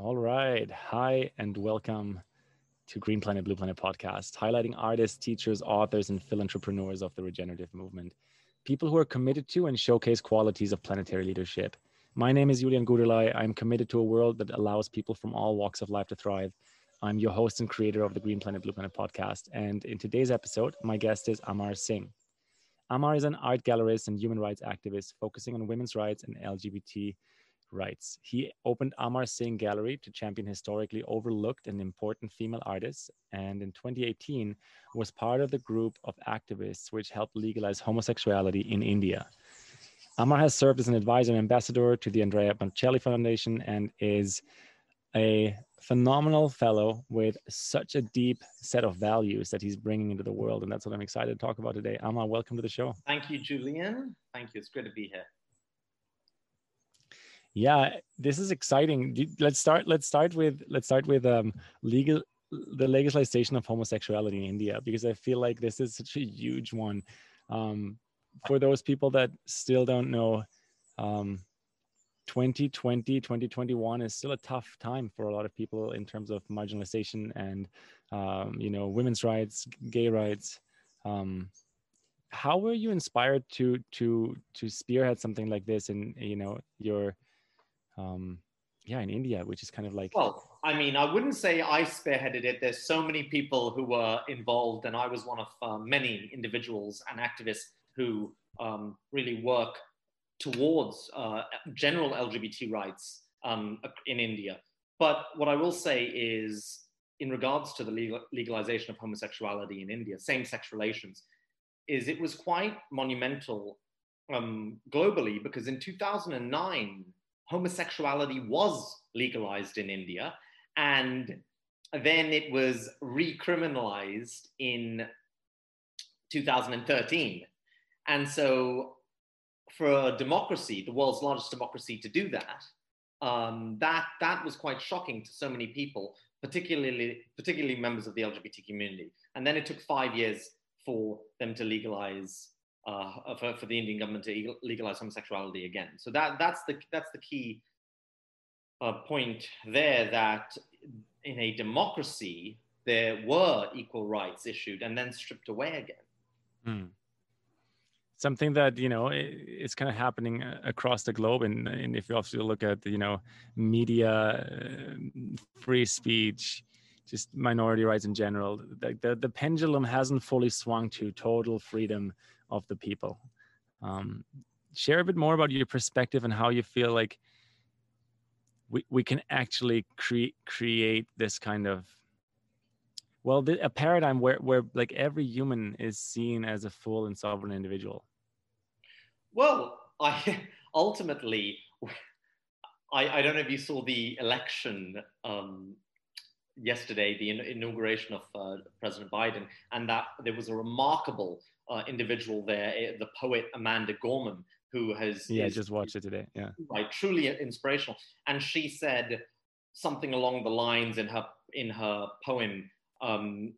All right. Hi, and welcome to Green Planet, Blue Planet podcast, highlighting artists, teachers, authors, and philanthropreneurs of the regenerative movement. People who are committed to and showcase qualities of planetary leadership. My name is Julian Guderlei. I'm committed to a world that allows people from all walks of life to thrive. I'm your host and creator of the Green Planet, Blue Planet podcast. And in today's episode, my guest is Amar Singh. Amar is an art gallerist and human rights activist focusing on women's rights and LGBT rights he opened Amar Singh Gallery to champion historically overlooked and important female artists, and in 2018 was part of the group of activists which helped legalize homosexuality in India. Amar has served as an advisor and ambassador to the Andrea Bocelli Foundation and is a phenomenal fellow with such a deep set of values that he's bringing into the world. And that's what I'm excited to talk about today. Amar, welcome to the show. Thank you, Julian. Thank you. It's great to be here. Yeah, this is exciting. Let's start. Let's start with let's start with um, legal the legalization of homosexuality in India because I feel like this is such a huge one. Um, for those people that still don't know, um, 2020, 2021 is still a tough time for a lot of people in terms of marginalization and, um, you know, women's rights, gay rights. Um, how were you inspired to to to spearhead something like this in you know your um, yeah, in India, which is kind of like. Well, I mean, I wouldn't say I spearheaded it. There's so many people who were involved, and I was one of uh, many individuals and activists who um, really work towards uh, general LGBT rights um, in India. But what I will say is, in regards to the legal, legalization of homosexuality in India, same sex relations, is it was quite monumental um, globally because in 2009, homosexuality was legalized in India, and then it was recriminalized in 2013. And so, for a democracy, the world's largest democracy, to do that, um, that that was quite shocking to so many people, particularly particularly members of the LGBT community. And then it took five years for them to legalize uh, for, for the Indian government to legalize homosexuality again. So that that's the that's the key uh, point there. That in a democracy there were equal rights issued and then stripped away again. Hmm. Something that you know is kind of happening uh, across the globe, and, and if you also look at you know media, uh, free speech, just minority rights in general, the, the, the pendulum hasn't fully swung to total freedom of the people. Um, share a bit more about your perspective and how you feel like we, we can actually create create this kind of well the, a paradigm where where like every human is seen as a full and sovereign individual well i ultimately I, I don't know if you saw the election um, yesterday, the inauguration of uh, President Biden, and that there was a remarkable uh, individual there, eh, the poet Amanda Gorman, who has yeah, is, just watched it today. Yeah, right, truly inspirational. And she said something along the lines in her in her poem, um,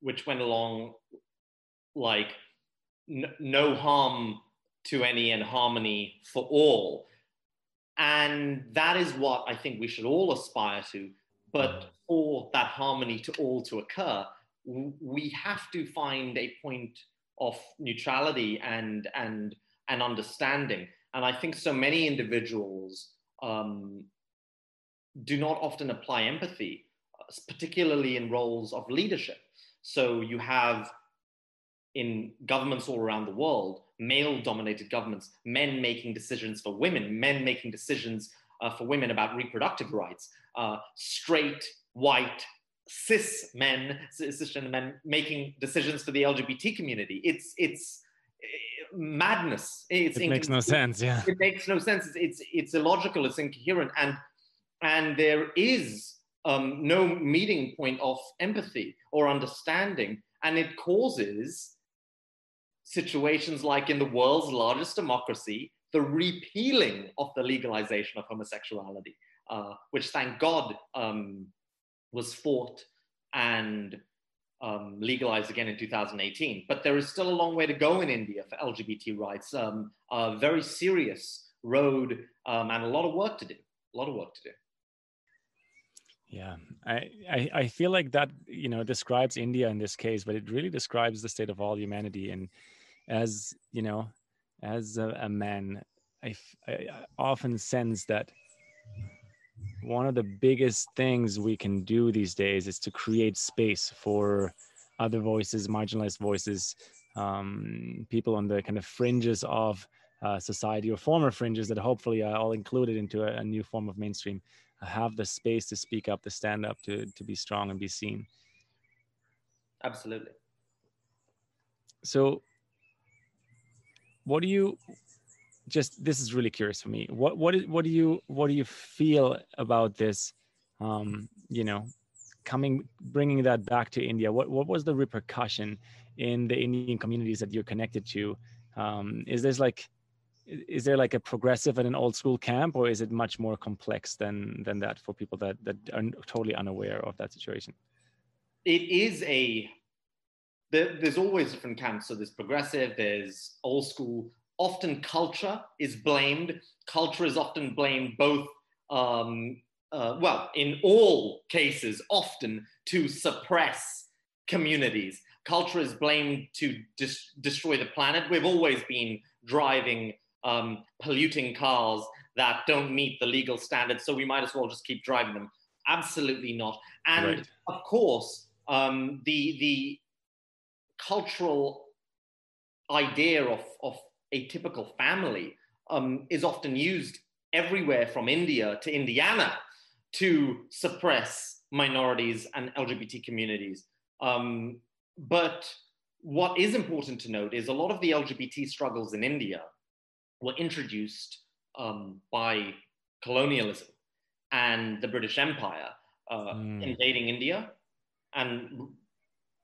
which went along like no harm to any and harmony for all. And that is what I think we should all aspire to. But for that harmony to all to occur, we have to find a point of neutrality and and and understanding. And I think so many individuals um, do not often apply empathy, particularly in roles of leadership. So you have in governments all around the world, male dominated governments, men making decisions for women, men making decisions uh, for women about reproductive rights, uh, straight, white, cis men, cisgender men making decisions for the LGBT community. It's it's eh, madness. It's it makes no sense. Yeah, it makes no sense. It's it's, it's illogical. It's incoherent, and and there is um, no meeting point of empathy or understanding, and it causes situations like in the world's largest democracy, the repealing of the legalization of homosexuality, uh, which thank God um, was fought and um, legalized again in 2018. But there is still a long way to go in India for LGBT rights. Um, a very serious road um, and a lot of work to do. A lot of work to do. Yeah, I, I, I feel like that you know describes India in this case, but it really describes the state of all humanity. And as you know, as a, a man, I, I often sense that one of the biggest things we can do these days is to create space for other voices, marginalized voices, um, people on the kind of fringes of uh, society or former fringes that hopefully are all included into a, a new form of mainstream uh, have the space to speak up, to stand up, to to be strong and be seen. Absolutely. So, what do you? Just this is really curious for me. What what what do you what do you feel about this? Um, you know, coming bringing that back to India. What what was the repercussion in the Indian communities that you're connected to? Um, is this like is there like a progressive and an old school camp or is it much more complex than than that for people that that are totally unaware of that situation it is a there's always different camps so there's progressive there's old school often culture is blamed culture is often blamed both um, uh, well in all cases often to suppress communities culture is blamed to dis- destroy the planet we've always been driving um, polluting cars that don't meet the legal standards, so we might as well just keep driving them. Absolutely not. And right. of course, um, the the cultural idea of, of a typical family um, is often used everywhere from India to Indiana to suppress minorities and LGBT communities. Um, but what is important to note is a lot of the LGBT struggles in India were introduced um, by colonialism and the British Empire uh, mm. invading India and,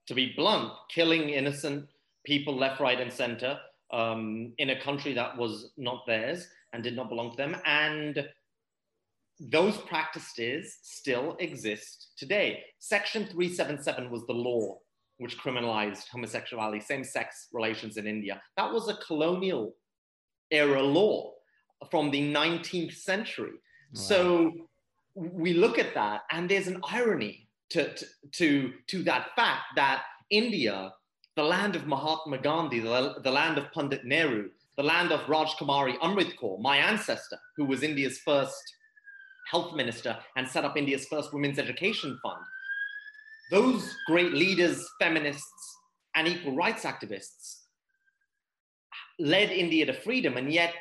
to be blunt, killing innocent people left, right, and center um, in a country that was not theirs and did not belong to them. And those practices still exist today. Section 377 was the law which criminalized homosexuality, same sex relations in India. That was a colonial era law from the 19th century. Wow. So we look at that, and there's an irony to, to, to, to that fact that India, the land of Mahatma Gandhi, the, the land of Pandit Nehru, the land of Rajkumari Amrit Kaur, my ancestor, who was India's first health minister and set up India's first women's education fund. Those great leaders, feminists, and equal rights activists led India to freedom, and yet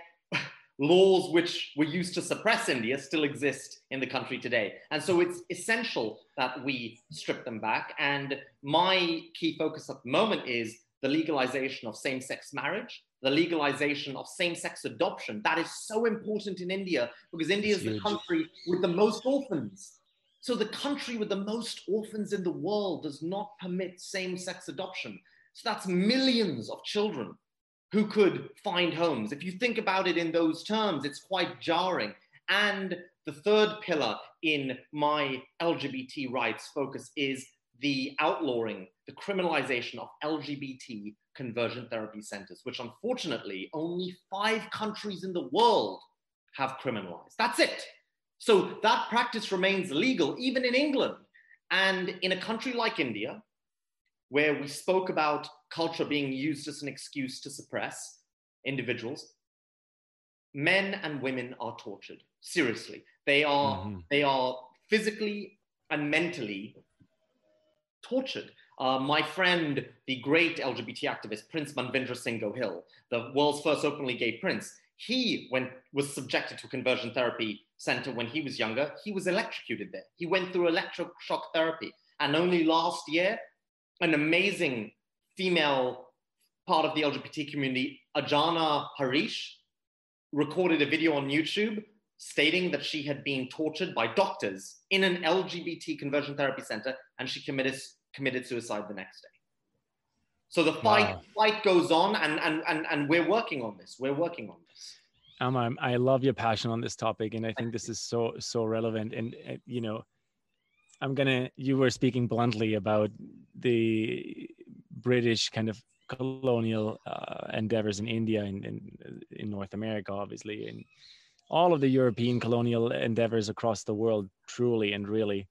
laws which were used to suppress India still exist in the country today. And so it's essential that we strip them back. And my key focus at the moment is the legalization of same sex marriage, the legalization of same sex adoption. That is so important in India because India is the country with the most orphans. So the country with the most orphans in the world does not permit same sex adoption. So that's millions of children who could find homes. If you think about it in those terms, it's quite jarring. And the third pillar in my LGBT rights focus is the outlawing, the criminalization of LGBT conversion therapy centers, which unfortunately only five countries in the world have criminalized. That's it. So that practice remains legal even in England. And in a country like India, where we spoke about culture being used as an excuse to suppress individuals, men and women are tortured. Seriously, they are mm-hmm. they are physically and mentally tortured. Uh, my friend, the great LGBT activist Prince Manvendra Singh Gohil, the world's first openly gay prince, he when was subjected to a conversion therapy center when he was younger. He was electrocuted there. He went through electroshock therapy, and only last year an amazing female part of the LGBT community, Anjana Harish, recorded a video on YouTube stating that she had been tortured by doctors in an LGBT conversion therapy center and she committed, committed suicide the next day. So the fight, wow. fight goes on and, and, and, and we're working on this. We're working on this. Um, I love your passion on this topic, and I think this is so so relevant. And uh, you know, I'm gonna. You were speaking bluntly about the British kind of colonial uh, endeavors in India and in, in, North America, obviously, and all of the European colonial endeavors across the world, truly and really.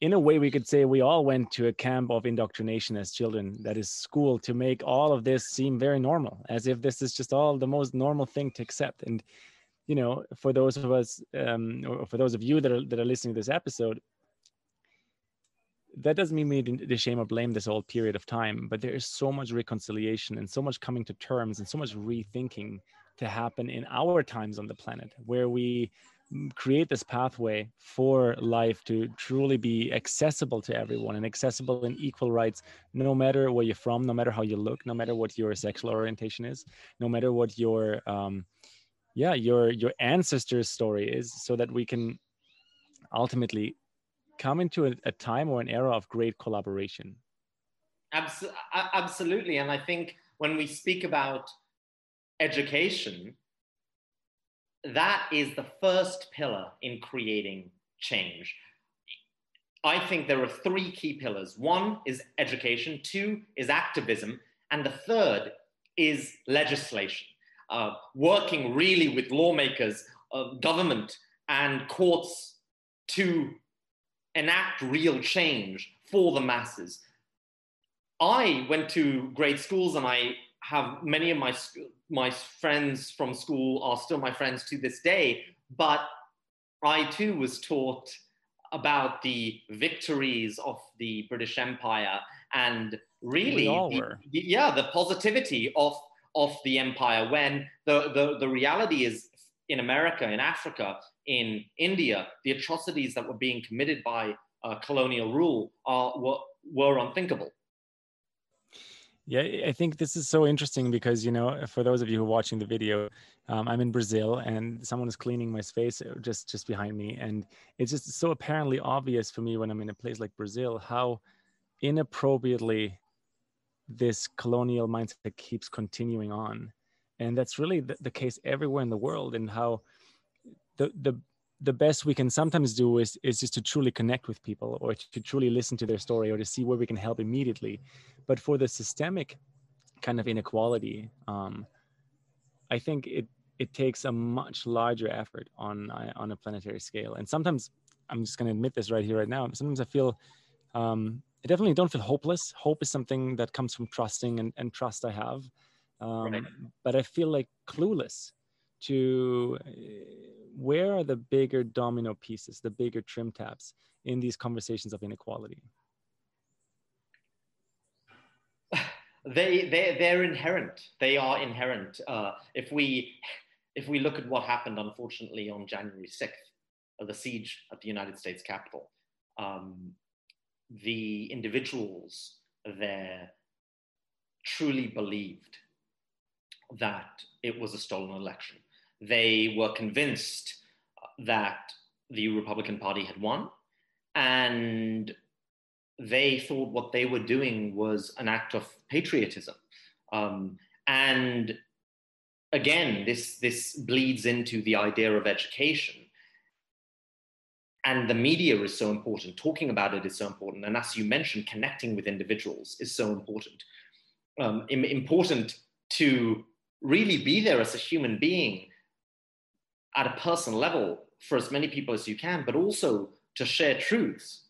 In a way, we could say we all went to a camp of indoctrination as children, that is school, to make all of this seem very normal, as if this is just all the most normal thing to accept. And, you know, for those of us, um, or for those of you that are, that are listening to this episode, that doesn't mean we need to shame or blame this whole period of time, but there is so much reconciliation and so much coming to terms and so much rethinking to happen in our times on the planet where we mm, create this pathway for life to truly be accessible to everyone and accessible in equal rights no matter where you're from no matter how you look no matter what your sexual orientation is no matter what your um yeah your your ancestors story is so that we can ultimately come into a, a time or an era of great collaboration absolutely and i think when we speak about education, that is the first pillar in creating change. I think there are three key pillars. One is education, two is activism, and the third is legislation. Uh, working really with lawmakers, uh, government, and courts to enact real change for the masses. I went to great schools and I have many of my my friends from school are still my friends to this day but i too was taught about the victories of the british empire and really the, yeah the positivity of of the empire when the, the the reality is in america in africa in india the atrocities that were being committed by uh, colonial rule are were, were unthinkable yeah, I think this is so interesting because, you know, for those of you who are watching the video, um, I'm in Brazil and someone is cleaning my space just just behind me. And it's just so apparently obvious for me when I'm in a place like Brazil how inappropriately this colonial mindset keeps continuing on. And that's really the, the case everywhere in the world and how the, the the best we can sometimes do is is just to truly connect with people or to truly listen to their story or to see where we can help immediately but for the systemic kind of inequality um, i think it it takes a much larger effort on on a planetary scale and sometimes i'm just going to admit this right here right now sometimes i feel um, i definitely don't feel hopeless hope is something that comes from trusting and, and trust i have um, right. but i feel like clueless to where are the bigger domino pieces, the bigger trim tabs in these conversations of inequality? They, they, they're inherent. They are inherent. Uh, if, we, if we look at what happened, unfortunately, on January 6th, uh, the siege at the United States Capitol, um, the individuals there truly believed that it was a stolen election they were convinced that the Republican Party had won, and they thought what they were doing was an act of patriotism. Um, and again, this, this bleeds into the idea of education. And the media is so important. Talking about it is so important. And as you mentioned, connecting with individuals is so important. Um, important to really be there as a human being at a personal level for as many people as you can, but also to share truths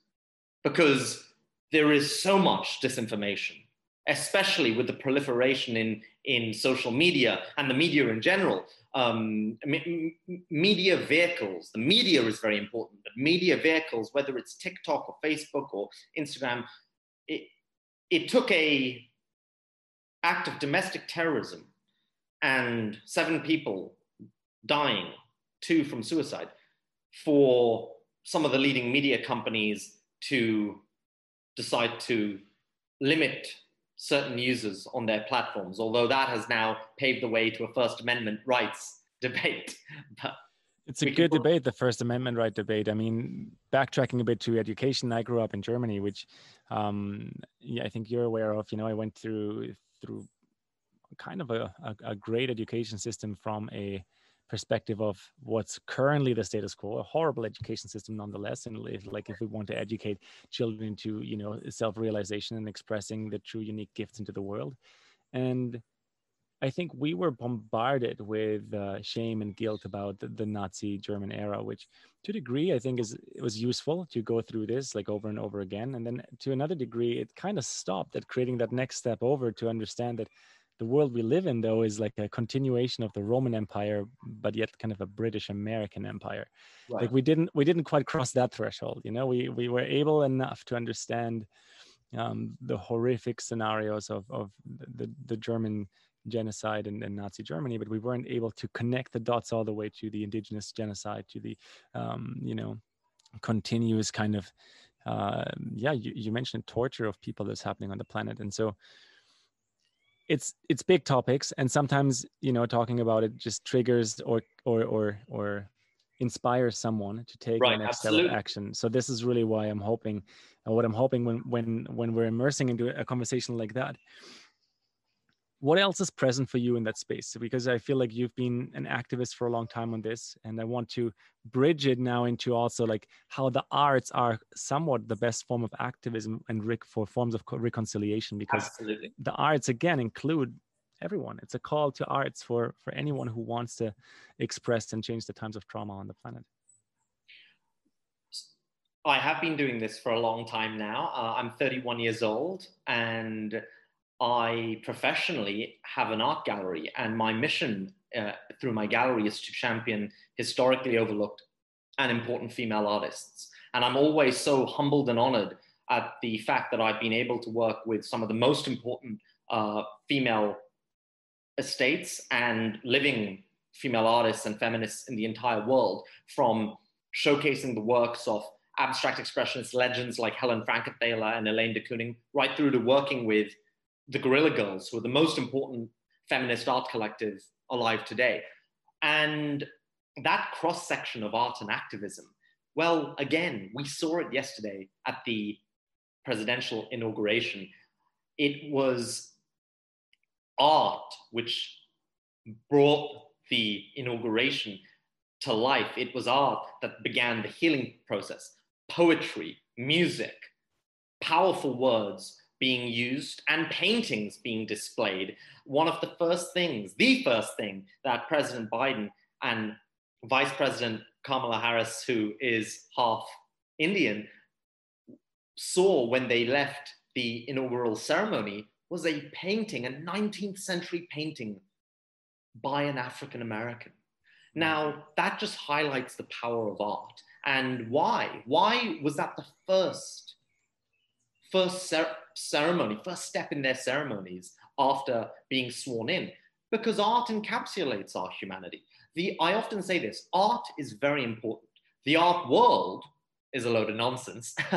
because there is so much disinformation, especially with the proliferation in, in social media and the media in general. Um, media vehicles, the media is very important, but media vehicles, whether it's TikTok or Facebook or Instagram, it, it took a act of domestic terrorism and seven people dying two from suicide, for some of the leading media companies to decide to limit certain users on their platforms, although that has now paved the way to a First Amendment rights debate. But it's a good debate, the First Amendment right debate. I mean, backtracking a bit to education, I grew up in Germany, which um, yeah, I think you're aware of. You know, I went through through kind of a, a, a great education system from a perspective of what's currently the status quo a horrible education system nonetheless and if, like if we want to educate children into you know self-realization and expressing the true unique gifts into the world and I think we were bombarded with uh, shame and guilt about the, the, Nazi German era, which to a degree I think is it was useful to go through this like over and over again. And then to another degree, it kind of stopped at creating that next step over to understand that the world we live in though is like a continuation of the Roman Empire, but yet kind of a British American Empire. Right. Like we didn't we didn't quite cross that threshold. You know, we we were able enough to understand um, the horrific scenarios of of the the German genocide in, in, Nazi Germany, but we weren't able to connect the dots all the way to the indigenous genocide, to the, um, you know, continuous kind of, uh, yeah, you, you mentioned torture of people that's happening on the planet. And so it's, it's big topics. And sometimes, you know, talking about it just triggers or, or, or, or inspires someone to take right, the next absolutely. step of action. So this is really why I'm hoping, uh, what I'm hoping when, when, when we're immersing into a conversation like that, what else is present for you in that space because i feel like you've been an activist for a long time on this and i want to bridge it now into also like how the arts are somewhat the best form of activism and for forms of reconciliation because Absolutely. the arts again include everyone it's a call to arts for for anyone who wants to express and change the times of trauma on the planet I have been doing this for a long time now. Uh, I'm 31 years old, and I professionally have an art gallery, and my mission uh, through my gallery is to champion historically overlooked and important female artists. And I'm always so humbled and honored at the fact that I've been able to work with some of the most important uh, female estates and living female artists and feminists in the entire world, from showcasing the works of abstract expressionist legends like Helen Frankenthaler and Elaine de Kooning, right through to working with the Guerrilla Girls, who are the most important feminist art collective alive today. And that cross section of art and activism, well, again, we saw it yesterday at the presidential inauguration. It was art which brought the inauguration to life. It was art that began the healing process, poetry, music, powerful words being used and paintings being displayed. One of the first things, the first thing that President Biden and Vice President Kamala Harris, who is half Indian, saw when they left the inaugural ceremony was a painting, a 19th century painting by an African American. Now, that just highlights the power of art. And why? Why was that the first, first cer- ceremony, first step in their ceremonies after being sworn in, because art encapsulates our humanity. The, I often say this art is very important. The art world is a load of nonsense.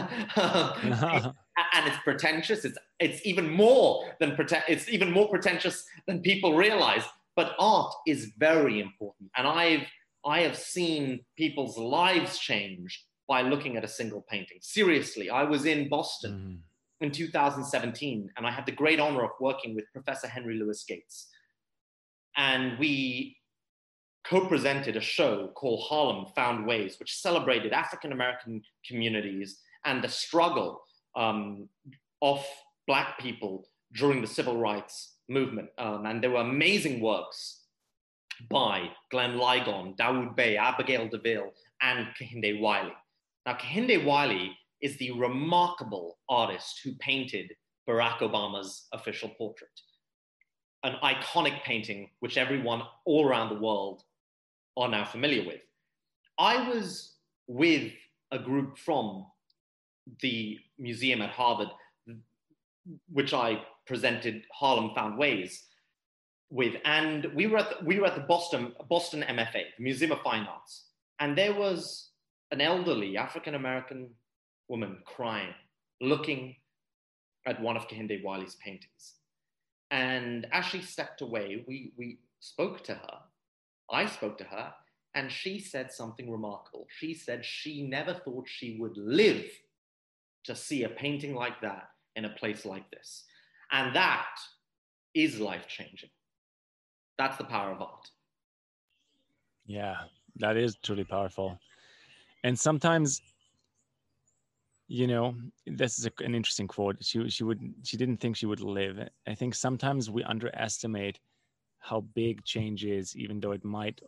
and it's pretentious. It's, it's even more than preten- it's even more pretentious than people realize. But art is very important. And I've I have seen people's lives change by looking at a single painting. Seriously, I was in Boston mm in 2017, and I had the great honor of working with Professor Henry Louis Gates. And we co presented a show called Harlem Found Ways, which celebrated African American communities and the struggle um, of Black people during the civil rights movement. Um, and there were amazing works by Glenn Ligon, Dawoud Bey, Abigail DeVille, and Kehinde Wiley. Now, Kehinde Wiley is the remarkable artist who painted Barack Obama's official portrait, an iconic painting which everyone all around the world are now familiar with. I was with a group from the museum at Harvard, which I presented Harlem Found Ways with, and we were at the, we were at the Boston Boston MFA, the Museum of Fine Arts, and there was an elderly African American woman crying, looking at one of Kehinde Wiley's paintings. And as she stepped away, we, we spoke to her. I spoke to her, and she said something remarkable. She said she never thought she would live to see a painting like that in a place like this. And that is life changing. That's the power of art. Yeah, that is truly powerful. And sometimes you know this is a, an interesting quote she she would she didn't think she would live i think sometimes we underestimate how big change is, even though it might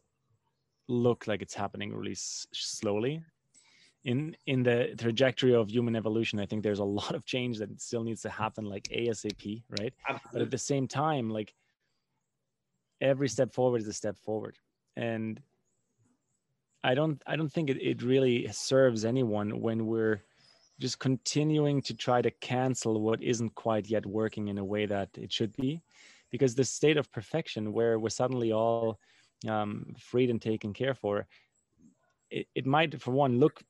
look like it's happening really s- slowly. In in the trajectory of human evolution, I think there's a lot of change that still needs to happen, like ASAP, right? Absolutely. But at the same time, like every step forward is a step forward, and I don't I don't think it, it really serves anyone when we're just continuing to try to cancel what isn't quite yet working in a way that it should be because the state of perfection where we're suddenly all um, freed and taken care for it, it might for one look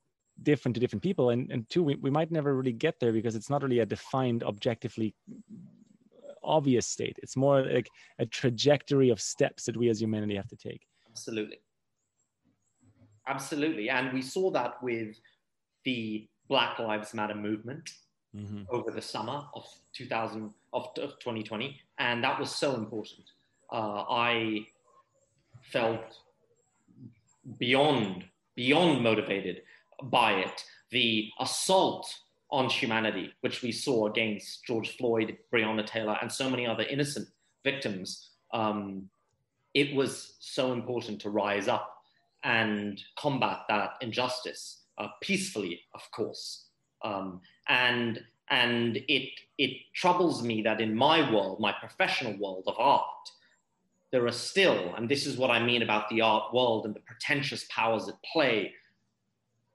different to different people and, and two we, we might never really get there because it's not really a defined objectively obvious state it's more like a trajectory of steps that we as humanity have to take Absolutely. Absolutely. And we saw that with the Black Lives Matter movement Mhm. over the summer of 2000 of, of 2020 and that was so important. Uh, i felt beyond beyond motivated by it. The assault on humanity which we saw against george floyd breonna taylor and so many other innocent victims um, it was so important to rise up and combat that injustice peacefully of course. Um, and and it it troubles me that in my world, my professional world of art, there are still, and this is what I mean about the art world and the pretentious powers at play,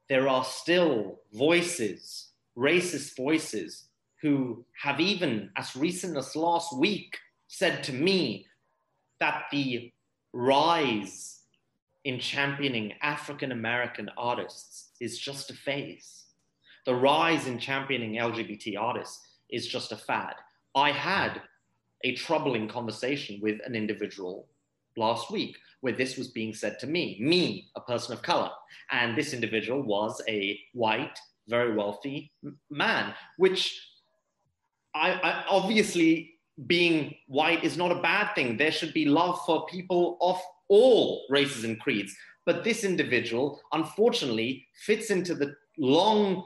there are still voices, racist voices, who have even as recent as last week said to me that the rise in championing African American artists is just a phase the rise in championing LGBT artists is just a fad. I had a troubling conversation with an individual last week where this was being said to me, me, a person of color. And this individual was a white, very wealthy man, which I, I obviously being white is not a bad thing. There should be love for people of all races and creeds. But this individual, unfortunately, fits into the long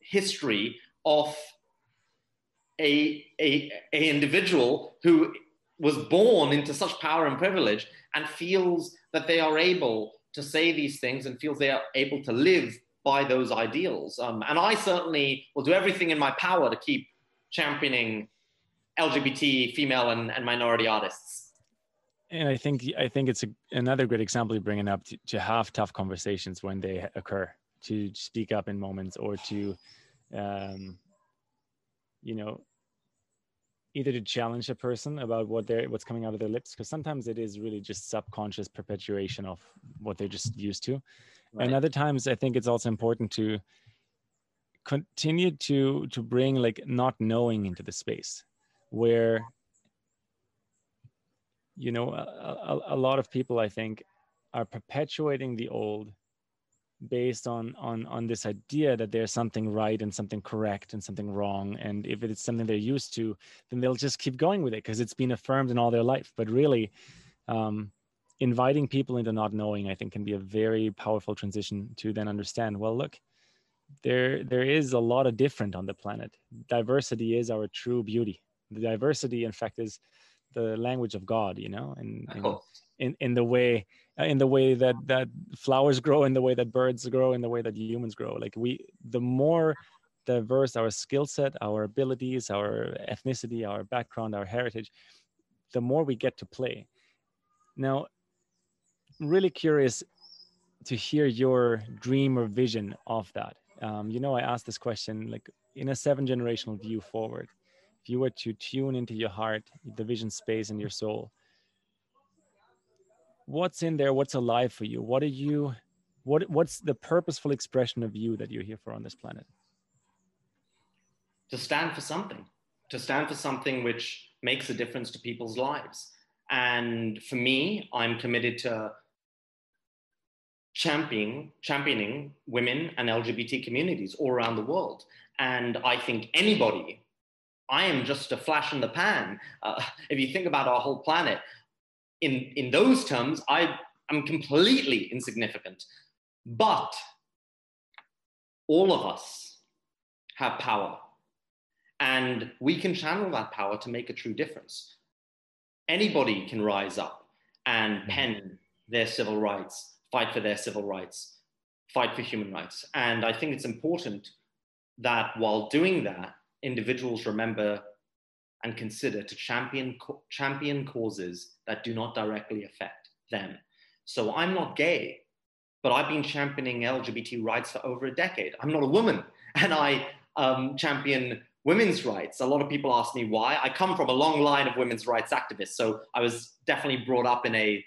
history of a, a, a individual who was born into such power and privilege and feels that they are able to say these things and feels they are able to live by those ideals. Um, and I certainly will do everything in my power to keep championing LGBT, female, and, and minority artists. And I think I think it's a, another great example you're bringing up to, to have tough conversations when they occur, to speak up in moments or to um, you know either to challenge a person about what they're what's coming out of their lips because sometimes it is really just subconscious perpetuation of what they're just used to right. and other times i think it's also important to continue to to bring like not knowing into the space where you know a, a, a lot of people i think are perpetuating the old based on on on this idea that there's something right and something correct and something wrong. And if it's something they're used to then they'll just keep going with it because it's been affirmed in all their life. But really um, inviting people into not knowing i think can be a very powerful transition to then understand well look there there is a lot of different on the planet. Diversity is our true beauty. The diversity in fact is the language of god you know and, and in, in the way in the way that that flowers grow in the way that birds grow in the way that humans grow. Like we the more diverse our skill set our abilities our ethnicity our background our heritage the more we get to play. Now really curious to hear your dream or vision of that. Um, you know i asked this question like in a seven generational view forward if you were to tune into your heart the vision space in your soul what's in there? What's alive for you? What are you what what's the purposeful expression of you that you're here for on this planet? To stand for something to stand for something which makes a difference to people's lives. And for me i'm committed to championing championing women and lgbt communities all around the world. And i think anybody i am just a flash in the pan uh, if you think about our whole planet in, in those terms, I am completely insignificant. But all of us have power, and we can channel that power to make a true difference. anybody can rise up and Mm-hmm. pen their civil rights, fight for their civil rights, fight for human rights. And I think it's important that while doing that, individuals remember and consider to champion, champion causes that do not directly affect them. So I'm not gay, but I've been championing LGBT rights for over a decade. I'm not a woman, and I um, champion women's rights. A lot of people ask me why. I come from a long line of women's rights activists, so I was definitely brought up in a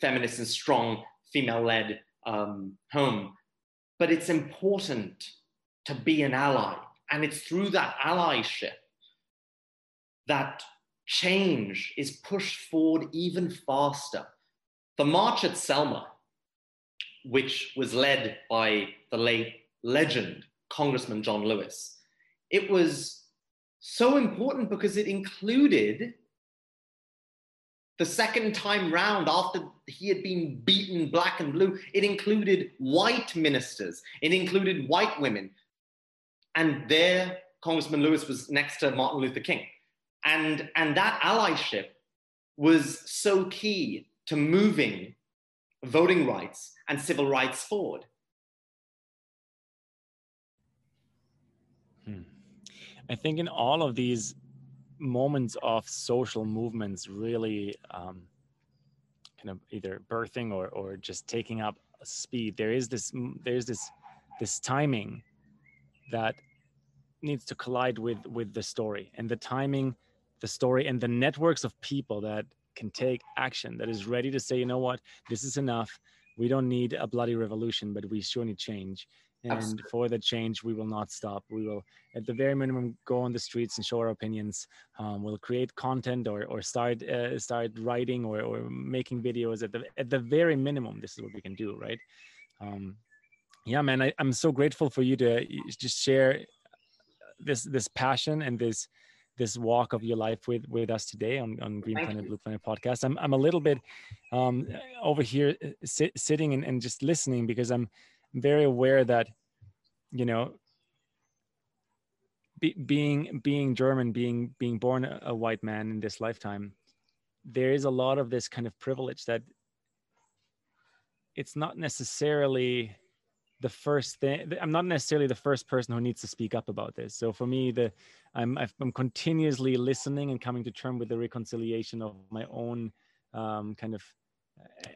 feminist and strong female-led um, home. But it's important to be an ally, and it's through that allyship that change is pushed forward even faster. The march at Selma, which was led by the late legend Congressman John Lewis, it was so important because it included the second time round after he had been beaten black and blue, it included white ministers, it included white women. And there, Congressman Lewis was next to Martin Luther King. And, and that allyship was so key to moving voting rights and civil rights forward. Hmm. I think in all of these moments of social movements, really um, kind of either birthing or, or just taking up speed, there is this there's this this timing that needs to collide with with the story and the timing, the story, and the networks of people that can take action that is ready to say, you know what, this is enough. We don't need a bloody revolution, but we sure need change. And Absolutely. for the change, we will not stop. We will, at the very minimum, go on the streets and show our opinions. Um, we'll create content or, or start uh, start writing or, or making videos. At the at the very minimum, this is what we can do, right? Um, yeah, man, I, I'm so grateful for you to just share this this passion and this this walk of your life with with us today on, on Green Thank Planet you. Blue Planet podcast. I'm I'm a little bit um, over here uh, sit, sitting and, and just listening because I'm very aware that you know be, being being German, being being born a, a white man in this lifetime, there is a lot of this kind of privilege that it's not necessarily the first thing i'm not necessarily the first person who needs to speak up about this. So for me the i'm i'm continuously listening and coming to terms with the reconciliation of my own um, kind of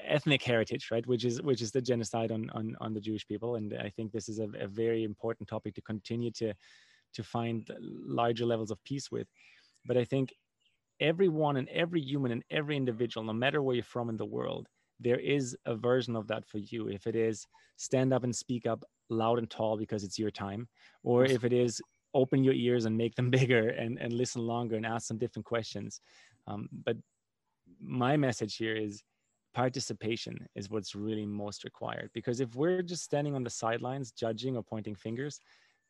ethnic heritage right? Which is which is the genocide on on, on the jewish people. And i think this is a, a very important topic to continue to to find larger levels of peace with. But i think everyone and every human and every individual no matter where you're from in the world there is a version of that for you. If it is stand up and speak up loud and tall because it's your time. Or if it is open your ears and make them bigger and, and listen longer and ask some different questions. Um, but my message here is participation is what's really most required. Because if we're just standing on the sidelines judging or pointing fingers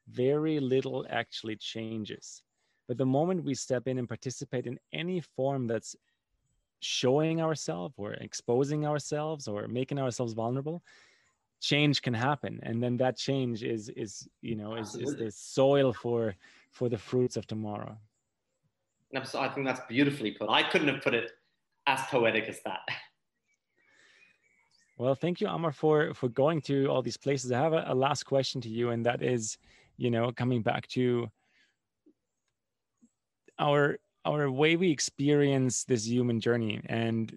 very little actually changes. But the moment we step in and participate in any form that's showing ourselves or exposing ourselves or making ourselves vulnerable change can happen and then that change is is you know is, is the soil for for the fruits of tomorrow I think that's beautifully put. I couldn't have put it as poetic as that. well thank you amar for for going to all these places i have a, a last question to you and that is you know coming back to our our way we experience this human journey and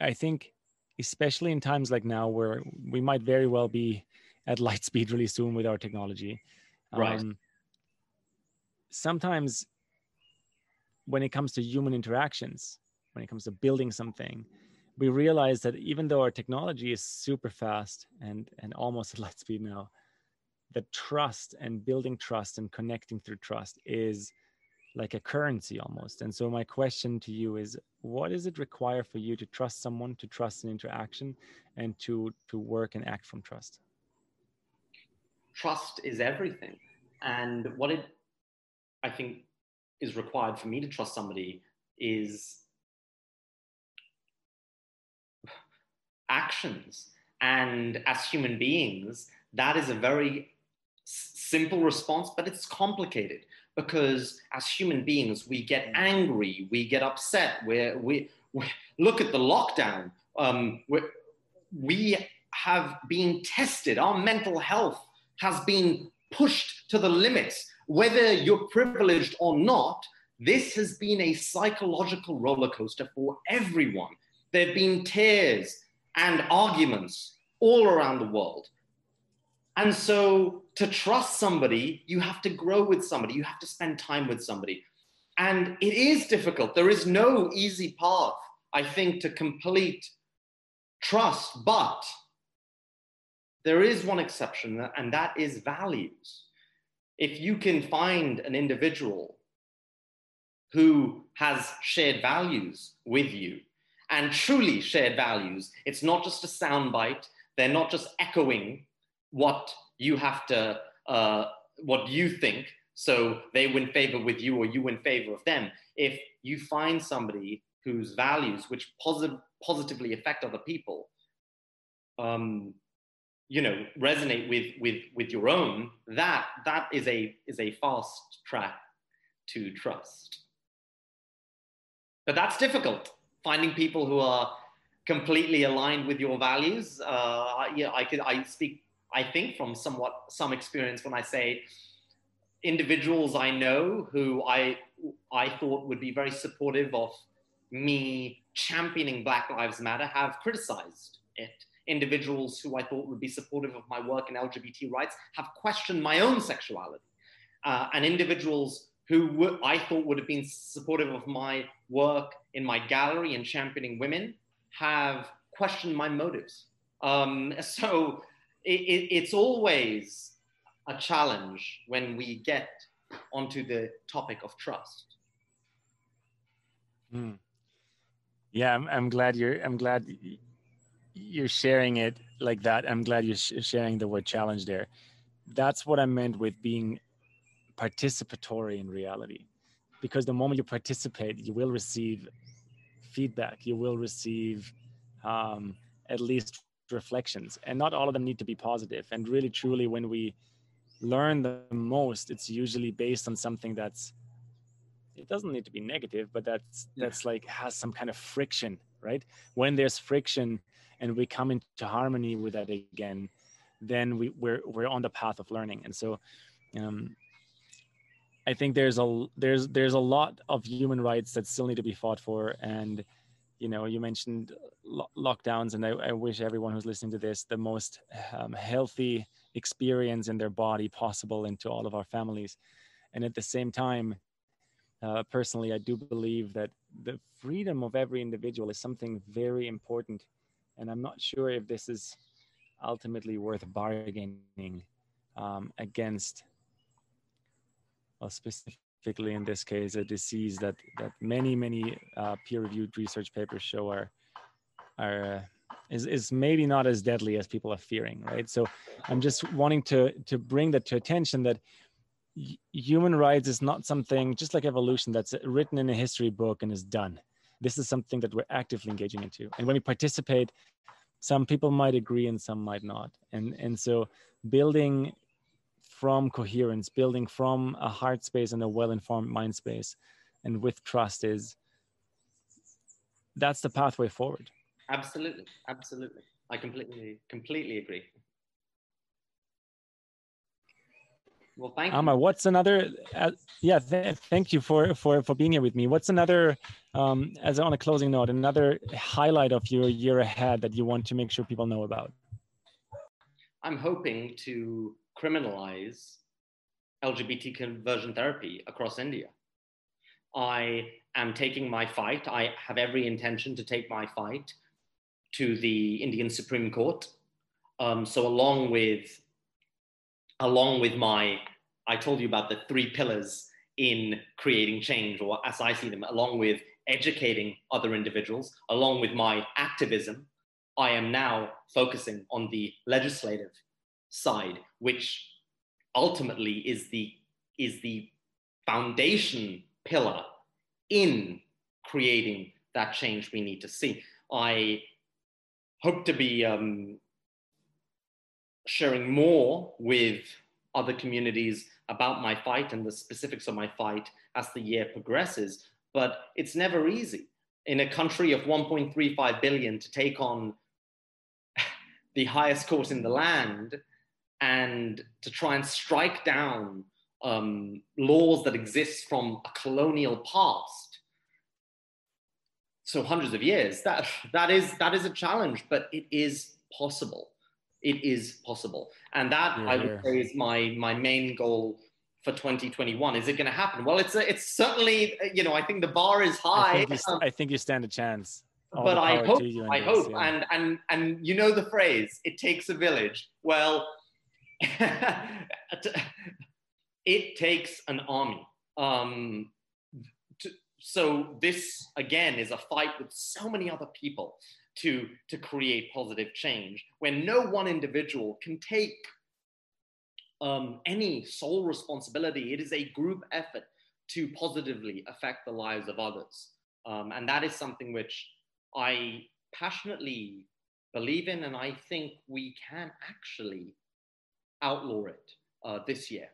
i think especially in times like now where we might very well be at light speed really soon with our technology Right. Um, sometimes when it comes to human interactions when it comes to building something we realize that even though our technology is super fast and and almost at light speed now the trust and building trust and connecting through trust is like a currency almost. And so my question to you is what does it require for you to trust someone, to trust an interaction and to to work and act from trust? Trust is everything. And what it, I think, is required for me to trust somebody is actions. And as human beings, that is a very simple response, but it's complicated because as human beings, we get mm. angry, we get upset. We're, we, we look at the lockdown. Um, we have been tested. Our mental health has been pushed to the limits. Whether you're privileged or not, this has been a psychological roller coaster for everyone. There have been tears and arguments all around the world. And so to trust somebody, you have to grow with somebody, you have to spend time with somebody. And it is difficult. There is no easy path, I think, to complete trust, but there is one exception, and that is values. If you can find an individual who has shared values with you and truly shared values, it's not just a soundbite, they're not just echoing what you have to, uh, what you think, so they win favor with you or you win favor of them. If you find somebody whose values, which posit- positively affect other people, um, you know, resonate with with with your own, that that is a is a fast track to trust. But that's difficult. Finding people who are completely aligned with your values. Uh, yeah, I could I speak I think from somewhat some experience when I say individuals I know who I I thought would be very supportive of me championing Black Lives Matter have criticized it. Individuals who I thought would be supportive of my work in LGBT rights have questioned my own sexuality. Uh, and individuals who I thought would have been supportive of my work in my gallery and championing women have questioned my motives. Um, so it, it, it's always a challenge when we get onto the topic of trust. Mm. Yeah, I'm, I'm glad you're. I'm glad you're sharing it like that. I'm glad you're sh- sharing the word challenge there. That's what I meant with being participatory in reality, because the moment you participate, you will receive feedback. You will receive um, at least reflections and not all of them need to be positive. And really truly when we learn the most it's usually based on something that's it doesn't need to be negative but that's yeah. that's like has some kind of friction right? When there's friction and we come into harmony with that again then we, we're we're on the path of learning. And so um, i think there's a there's there's a lot of human rights that still need to be fought for and you know you mentioned lo- lockdowns and I, I, wish everyone who's listening to this the most um, healthy experience in their body possible into all of our families. And at the same time uh, personally i do believe that the freedom of every individual is something very important. And i'm not sure if this is ultimately worth bargaining um, against well, specific particularly in this case, a disease that that many many uh, peer-reviewed research papers show are are uh, is is maybe not as deadly as people are fearing, right? So I'm just wanting to to bring that to attention that human rights is not something just like evolution that's written in a history book and is done. This is something that we're actively engaging into, and when we participate, some people might agree and some might not, and and so building from coherence, building from a heart space and a well-informed mind space, and with trust is that's the pathway forward. Absolutely, absolutely. I completely, completely agree. Well, thank you. Amma, what's another? Uh, yeah, th- thank you for for for being here with me. What's another, um, as on a closing note, another highlight of your year ahead that you want to make sure people know about? I'm hoping to criminalize LGBT conversion therapy across India. I am taking my fight. I have every intention to take my fight to the Indian Supreme Court. Um, so along with along with my, I told you about the three pillars in creating change, or as I see them, along with educating other individuals, along with my activism, I am now focusing on the legislative side, which ultimately is the is the foundation pillar in creating that change we need to see. I hope to be um, sharing more with other communities about my fight and the specifics of my fight as the year progresses. But it's never easy in a country of 1.35 billion to take on the highest court in the land and to try and strike down um, laws that exist from a colonial past. So hundreds of years that that is that is a challenge but it is possible. It is possible. And that i would say is. my my main goal for 2021 is it going to happen? Well it's a, it's certainly you know i think the bar is high i think you, I think you stand a chance. All but i hope i this, hope yeah. and and and you know the phrase it takes a village. Well it takes an army um, to, so this again is a fight with so many other people to to create positive change when no one individual can take um, any sole responsibility. It is a group effort to positively affect the lives of others. Um, and that is something which I passionately believe in, and I think we can actually outlaw it uh, this year.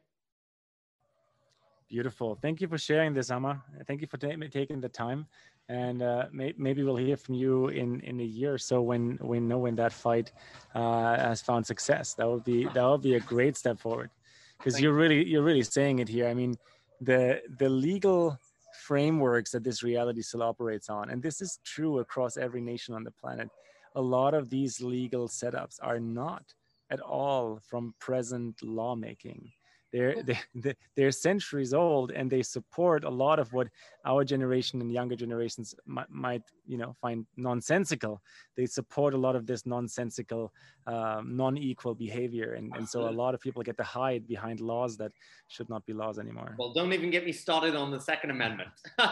Beautiful. Thank you for sharing this, Amma. Thank you for taking the time. And uh, may maybe we'll hear from you in, in a year or so when we know when that fight uh, has found success. That would be that would be a great step forward, because you're really you're really saying it here. I mean, the the legal frameworks that this reality still operates on, and this is true across every nation on the planet. A lot of these legal setups are not at all from present lawmaking. They're, they're, they're centuries old and they support a lot of what our generation and younger generations might, might you know find nonsensical. They support a lot of this nonsensical um, non-equal behavior and, and so a lot of people get to hide behind laws that should not be laws anymore. Well don't even get me started on the second amendment.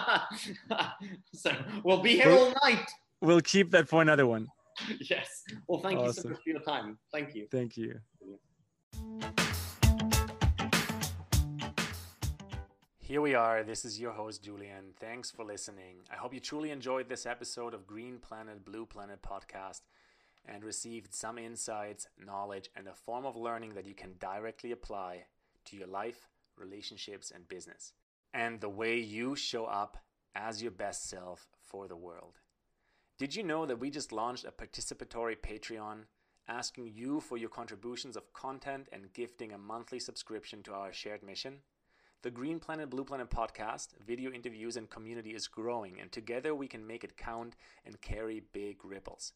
So we'll be here we'll, all night. we'll keep that for another one yes well thank awesome. you so much for your time thank you thank you Here we are. This is your host, Julian. Thanks for listening. I hope you truly enjoyed this episode of Green Planet, Blue Planet podcast and received some insights, knowledge, and a form of learning that you can directly apply to your life, relationships, and business, and the way you show up as your best self for the world. Did you know that we just launched a participatory Patreon asking you for your contributions of content and gifting a monthly subscription to our shared mission? The Green Planet Blue Planet podcast, video interviews, and community is growing, and together we can make it count and carry big ripples.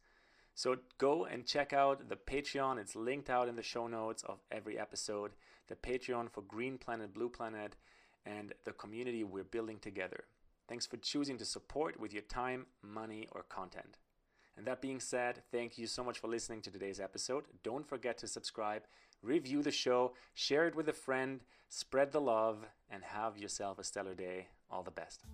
So go and check out the Patreon. It's linked out in the show notes of every episode. The Patreon for Green Planet, Blue Planet, and the community we're building together. Thanks for choosing to support with your time, money, or content. And that being said, thank you so much for listening to today's episode. Don't forget to subscribe review the show, share it with a friend, spread the love, and have yourself a stellar day. All the best.